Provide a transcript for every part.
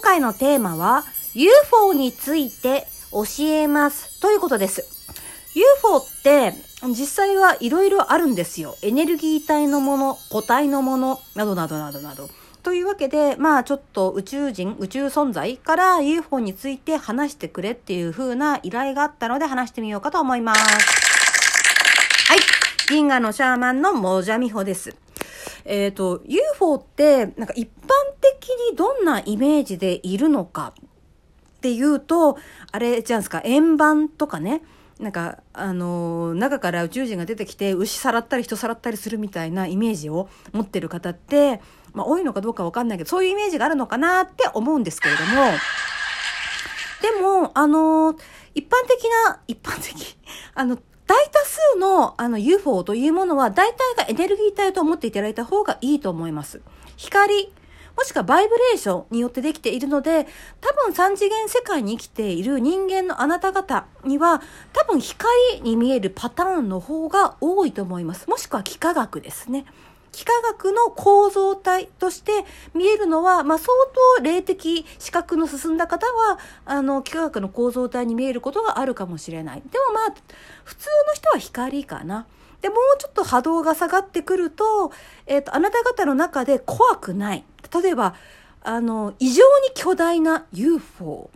今回のテーマは UFO について教えますということです。UFO って実際はいろいろあるんですよ。エネルギー体のもの、固体のもの、などなどなどなど。というわけで、まあちょっと宇宙人、宇宙存在から UFO について話してくれっていう風な依頼があったので話してみようかと思います。はい。銀河のシャーマンのもじゃみほです。えっ、ー、と、UFO って、なんか一般的にどんなイメージでいるのかっていうと、あれじゃないですか、円盤とかね、なんか、あのー、中から宇宙人が出てきて、牛さらったり人さらったりするみたいなイメージを持ってる方って、まあ、多いのかどうかわかんないけど、そういうイメージがあるのかなって思うんですけれども、でも、あのー、一般的な、一般的、あの、大多数のあの UFO というものは大体がエネルギー体と思っていただいた方がいいと思います。光、もしくはバイブレーションによってできているので、多分三次元世界に生きている人間のあなた方には、多分光に見えるパターンの方が多いと思います。もしくは幾何学ですね。幾何学の構造体として見えるのは、まあ、相当霊的視覚の進んだ方は、あの、幾何学の構造体に見えることがあるかもしれない。でもまあ、普通の人は光かな。で、もうちょっと波動が下がってくると、えっ、ー、と、あなた方の中で怖くない。例えば、あの、異常に巨大な UFO。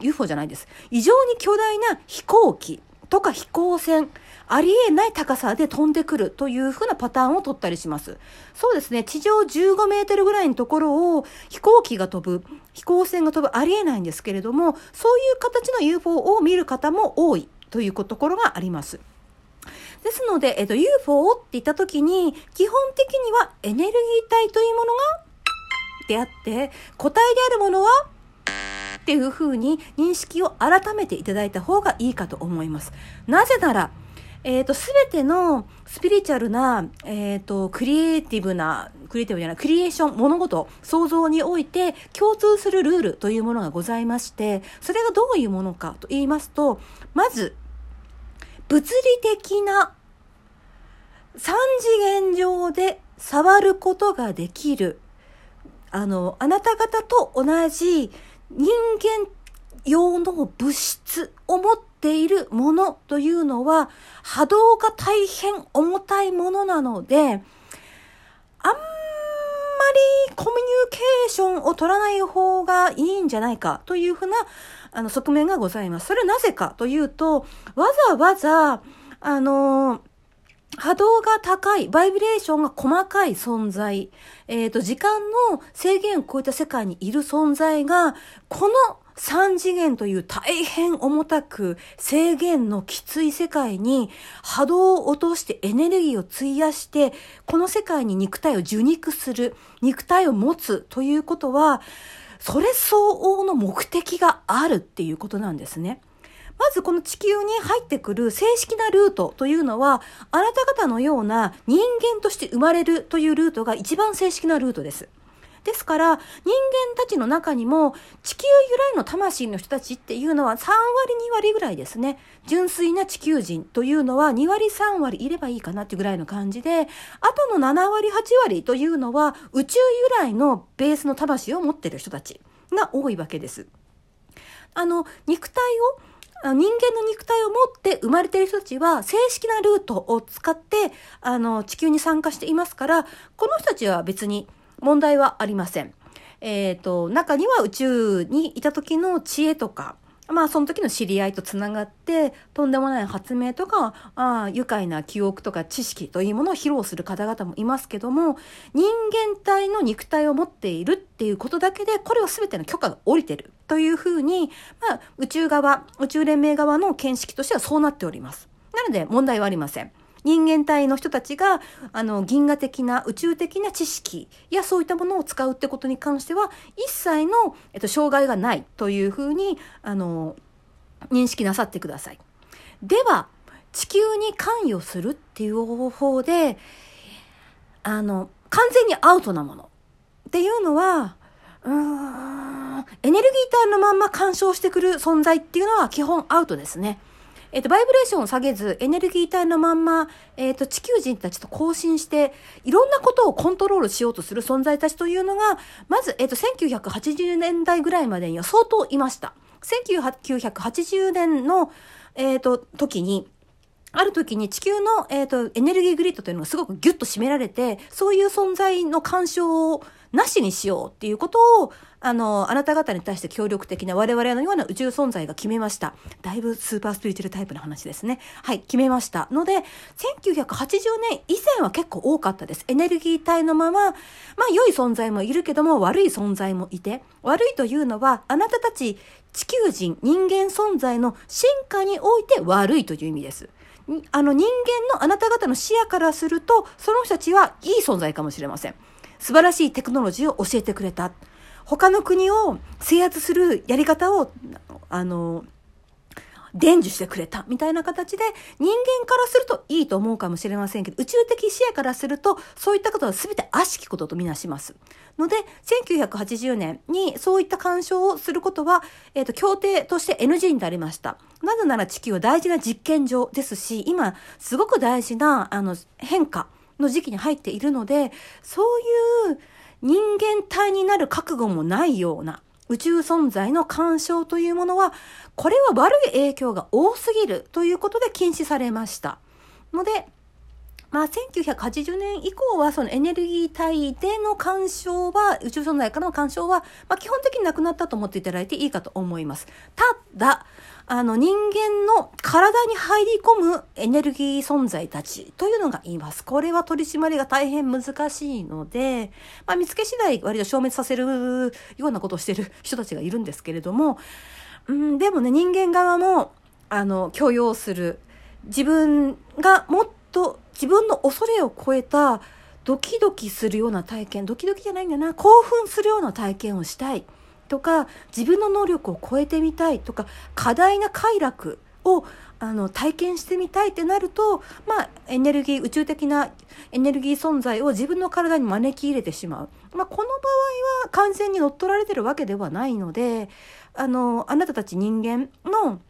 UFO じゃないです。異常に巨大な飛行機とか飛行船。ありえない高さで飛んでくるというふうなパターンを取ったりします。そうですね、地上15メートルぐらいのところを飛行機が飛ぶ、飛行船が飛ぶありえないんですけれども、そういう形の UFO を見る方も多いというところがあります。ですので、えっと、UFO って言った時に、基本的にはエネルギー体というものが、であって、固体であるものは、っていうふうに認識を改めていただいた方がいいかと思います。なぜなら、えっ、ー、と、すべてのスピリチュアルな、えっ、ー、と、クリエイティブな、クリエイティブじゃない、クリエーション、物事、創造において共通するルールというものがございまして、それがどういうものかと言いますと、まず、物理的な三次元上で触ることができる、あの、あなた方と同じ人間用の物質を持っているものというのは波動が大変重たいものなので、あんまりコミュニケーションを取らない方がいいんじゃないかというふうなあの側面がございます。それはなぜかというと、わざわざ、あの波動が高い、バイブレーションが細かい存在、えっ、ー、と、時間の制限を超えた世界にいる存在が、この三次元という大変重たく制限のきつい世界に波動を落としてエネルギーを費やしてこの世界に肉体を受肉する肉体を持つということはそれ相応の目的があるっていうことなんですね。まずこの地球に入ってくる正式なルートというのは、あなた方のような人間として生まれるというルートが一番正式なルートです。ですから、人間たちの中にも、地球由来の魂の人たちっていうのは3割2割ぐらいですね。純粋な地球人というのは2割3割いればいいかなっていうぐらいの感じで、あとの7割8割というのは、宇宙由来のベースの魂を持ってる人たちが多いわけです。あの、肉体を人間の肉体を持って生まれている人たちは正式なルートを使ってあの地球に参加していますからこの人たちは別に問題はありません。えっ、ー、と、中には宇宙にいた時の知恵とか、まあその時の知り合いとつながってとんでもない発明とかああ愉快な記憶とか知識というものを披露する方々もいますけども人間体の肉体を持っているっていうことだけでこれは全ての許可が下りてるというふうに、まあ、宇宙側宇宙連盟側の見識としてはそうなっております。なので問題はありません。人間体の人たちが、あの、銀河的な宇宙的な知識やそういったものを使うってことに関しては、一切の、えっと、障害がないというふうに、あの、認識なさってください。では、地球に関与するっていう方法で、あの、完全にアウトなものっていうのは、うーん、エネルギー体のまんま干渉してくる存在っていうのは基本アウトですね。えっ、と、バイブレーションを下げず、エネルギー体のまんま、えっ、と、地球人たちと交信して、いろんなことをコントロールしようとする存在たちというのが、まず、えっ、と、1980年代ぐらいまでには相当いました。1980年の、えっ、と、時に、ある時に地球の、えっ、と、エネルギーグリッドというのがすごくギュッと締められて、そういう存在の干渉をなしにしようっていうことを、あの、あなた方に対して協力的な我々のような宇宙存在が決めました。だいぶスーパースピリチュアルタイプの話ですね。はい、決めました。ので、1980年以前は結構多かったです。エネルギー体のまま、まあ良い存在もいるけども悪い存在もいて、悪いというのはあなたたち地球人、人間存在の進化において悪いという意味です。あの人間のあなた方の視野からすると、その人たちはいい存在かもしれません。素晴らしいテクノロジーを教えてくれた。他の国を制圧するやり方を、あの、伝授してくれたみたいな形で人間からするといいと思うかもしれませんけど宇宙的視野からするとそういったことは全て悪しきこととみなします。ので1980年にそういった干渉をすることは、えっ、ー、と協定として NG になりました。なぜなら地球は大事な実験場ですし今すごく大事なあの変化の時期に入っているのでそういう人間体になる覚悟もないような宇宙存在の干渉というものは、これは悪い影響が多すぎるということで禁止されました。ので、まあ、1980年以降は、そのエネルギー体での干渉は、宇宙存在からの干渉は、まあ、基本的になくなったと思っていただいていいかと思います。ただ、あの、人間の体に入り込むエネルギー存在たちというのがいます。これは取り締まりが大変難しいので、まあ、見つけ次第割と消滅させるようなことをしている人たちがいるんですけれども、うん、でもね、人間側も、あの、許容する。自分がもっと自分の恐れを超えたドキドキするような体験ドキドキじゃないんだな興奮するような体験をしたいとか自分の能力を超えてみたいとか過大な快楽をあの体験してみたいってなると、まあ、エネルギー宇宙的なエネルギー存在を自分の体に招き入れてしまう、まあ、この場合は完全に乗っ取られてるわけではないのであのあなたたち人間の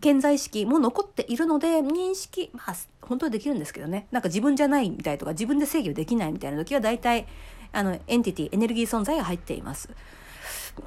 健在意識も残っているので認識、まあ、本当はできるんですけどねなんか自分じゃないみたいとか自分で制御できないみたいな時は大体あのエンティティエネルギー存在が入っています。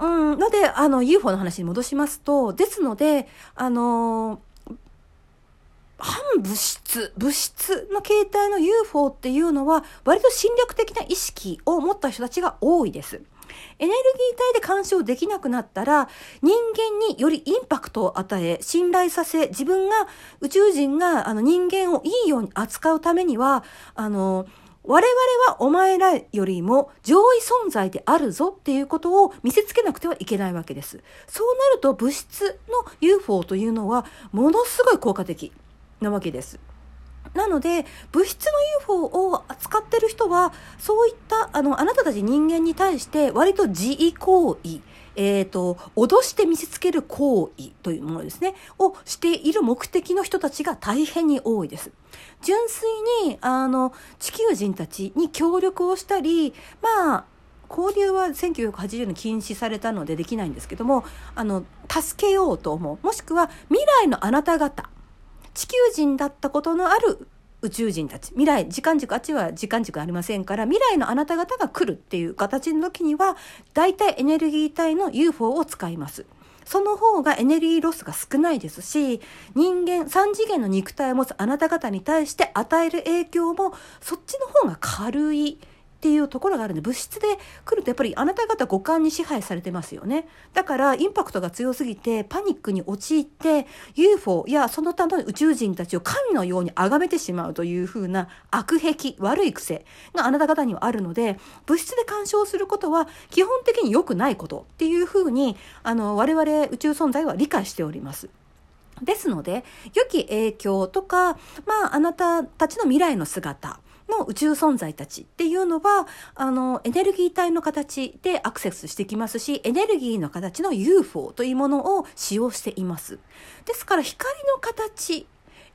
うん、のであの UFO の話に戻しますとですのであの反物質物質の形態の UFO っていうのは割と侵略的な意識を持った人たちが多いです。エネルギー体で干渉できなくなったら、人間によりインパクトを与え、信頼させ、自分が、宇宙人があの人間をいいように扱うためには、あの、我々はお前らよりも上位存在であるぞっていうことを見せつけなくてはいけないわけです。そうなると物質の UFO というのはものすごい効果的なわけです。なので物質の UFO を扱ってる人はそういったあのあなたたち人間に対して割と自慰行為えーと、脅して見せつける行為というものですねをしている目的の人たちが大変に多いです。純粋にあの地球人たちに協力をしたりまあ交流は1980年禁止されたのでできないんですけどもあの助けようと思うもしくは未来のあなた方地球人だったことのある宇宙人たち未来時間軸あっちは時間軸ありませんから未来のあなた方が来るっていう形の時には大体エネルギー体の UFO を使います。その方がエネルギーロスが少ないですし人間3次元の肉体を持つあなた方に対して与える影響もそっちの方が軽いっていうところがあるんで物質で来るとやっぱりあなた方五感に支配されてますよねだからインパクトが強すぎてパニックに陥って UFO やその他の宇宙人たちを神のように崇めてしまうというふうな悪癖悪い癖があなた方にはあるので物質で干渉することは基本的に良くないことっていうふうにあの我々宇宙存在は理解しております。ですので良き影響とか、まあ、あなたたちの未来の姿の宇宙存在たちっていうのはあのエネルギー体の形でアクセスしてきますしエネルギーの形の UFO というものを使用していますですから光の形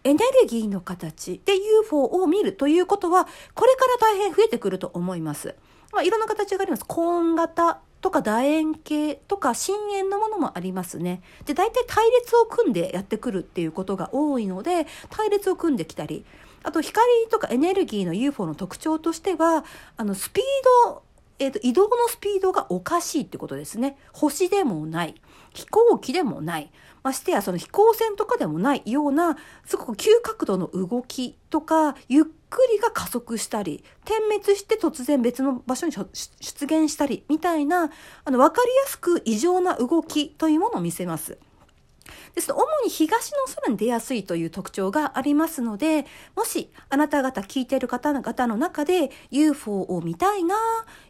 エネルギーの形で UFO を見るということはこれから大変増えてくると思いますまあ、いろんな形があります。コーン型とか楕円形とか深円のものもありますね。で、大体隊列を組んでやってくるっていうことが多いので、隊列を組んできたり、あと光とかエネルギーの UFO の特徴としては、あの、スピード、えっ、ー、と、移動のスピードがおかしいってことですね。星でもない。飛行機でもない。ましてやその飛行船とかでもないような、すごく急角度の動きとか、ゆっくりが加速したり、点滅して突然別の場所に出現したり、みたいな、あの、わかりやすく異常な動きというものを見せます。ですと、主に東の空に出やすいという特徴がありますので、もしあなた方聞いている方々の中で UFO を見たいな、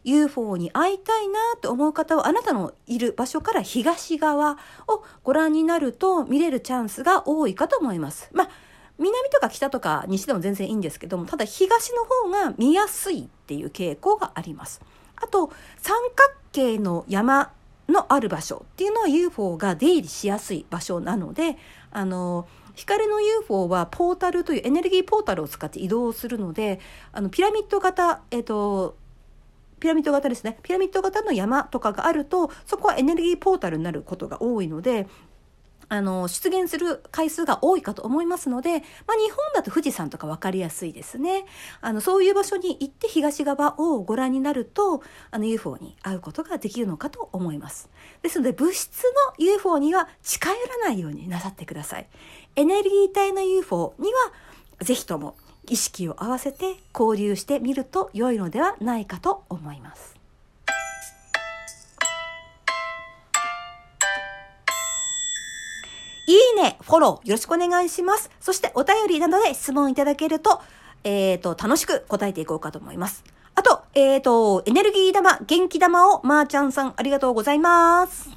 UFO に会いたいなと思う方はあなたのいる場所から東側をご覧になると見れるチャンスが多いかと思います。まあ南とか北とか西でも全然いいんですけども、ただ東の方が見やすいっていう傾向があります。あと、三角形の山のある場所っていうのは UFO が出入りしやすい場所なので、あの、光の UFO はポータルというエネルギーポータルを使って移動するので、あの、ピラミッド型、えっ、と、ピラミッド型ですね。ピラミッド型の山とかがあると、そこはエネルギーポータルになることが多いので、あの、出現する回数が多いかと思いますので、まあ、日本だと富士山とか分かりやすいですね。あの、そういう場所に行って東側をご覧になると、あの UFO に会うことができるのかと思います。ですので、物質の UFO には近寄らないようになさってください。エネルギー体の UFO には、ぜひとも意識を合わせて交流してみると良いのではないかと思います。いいね、フォローよろしくお願いします。そしてお便りなどで質問いただけると、えっ、ー、と、楽しく答えていこうかと思います。あと、えっ、ー、と、エネルギー玉、元気玉をまーちゃんさんありがとうございます。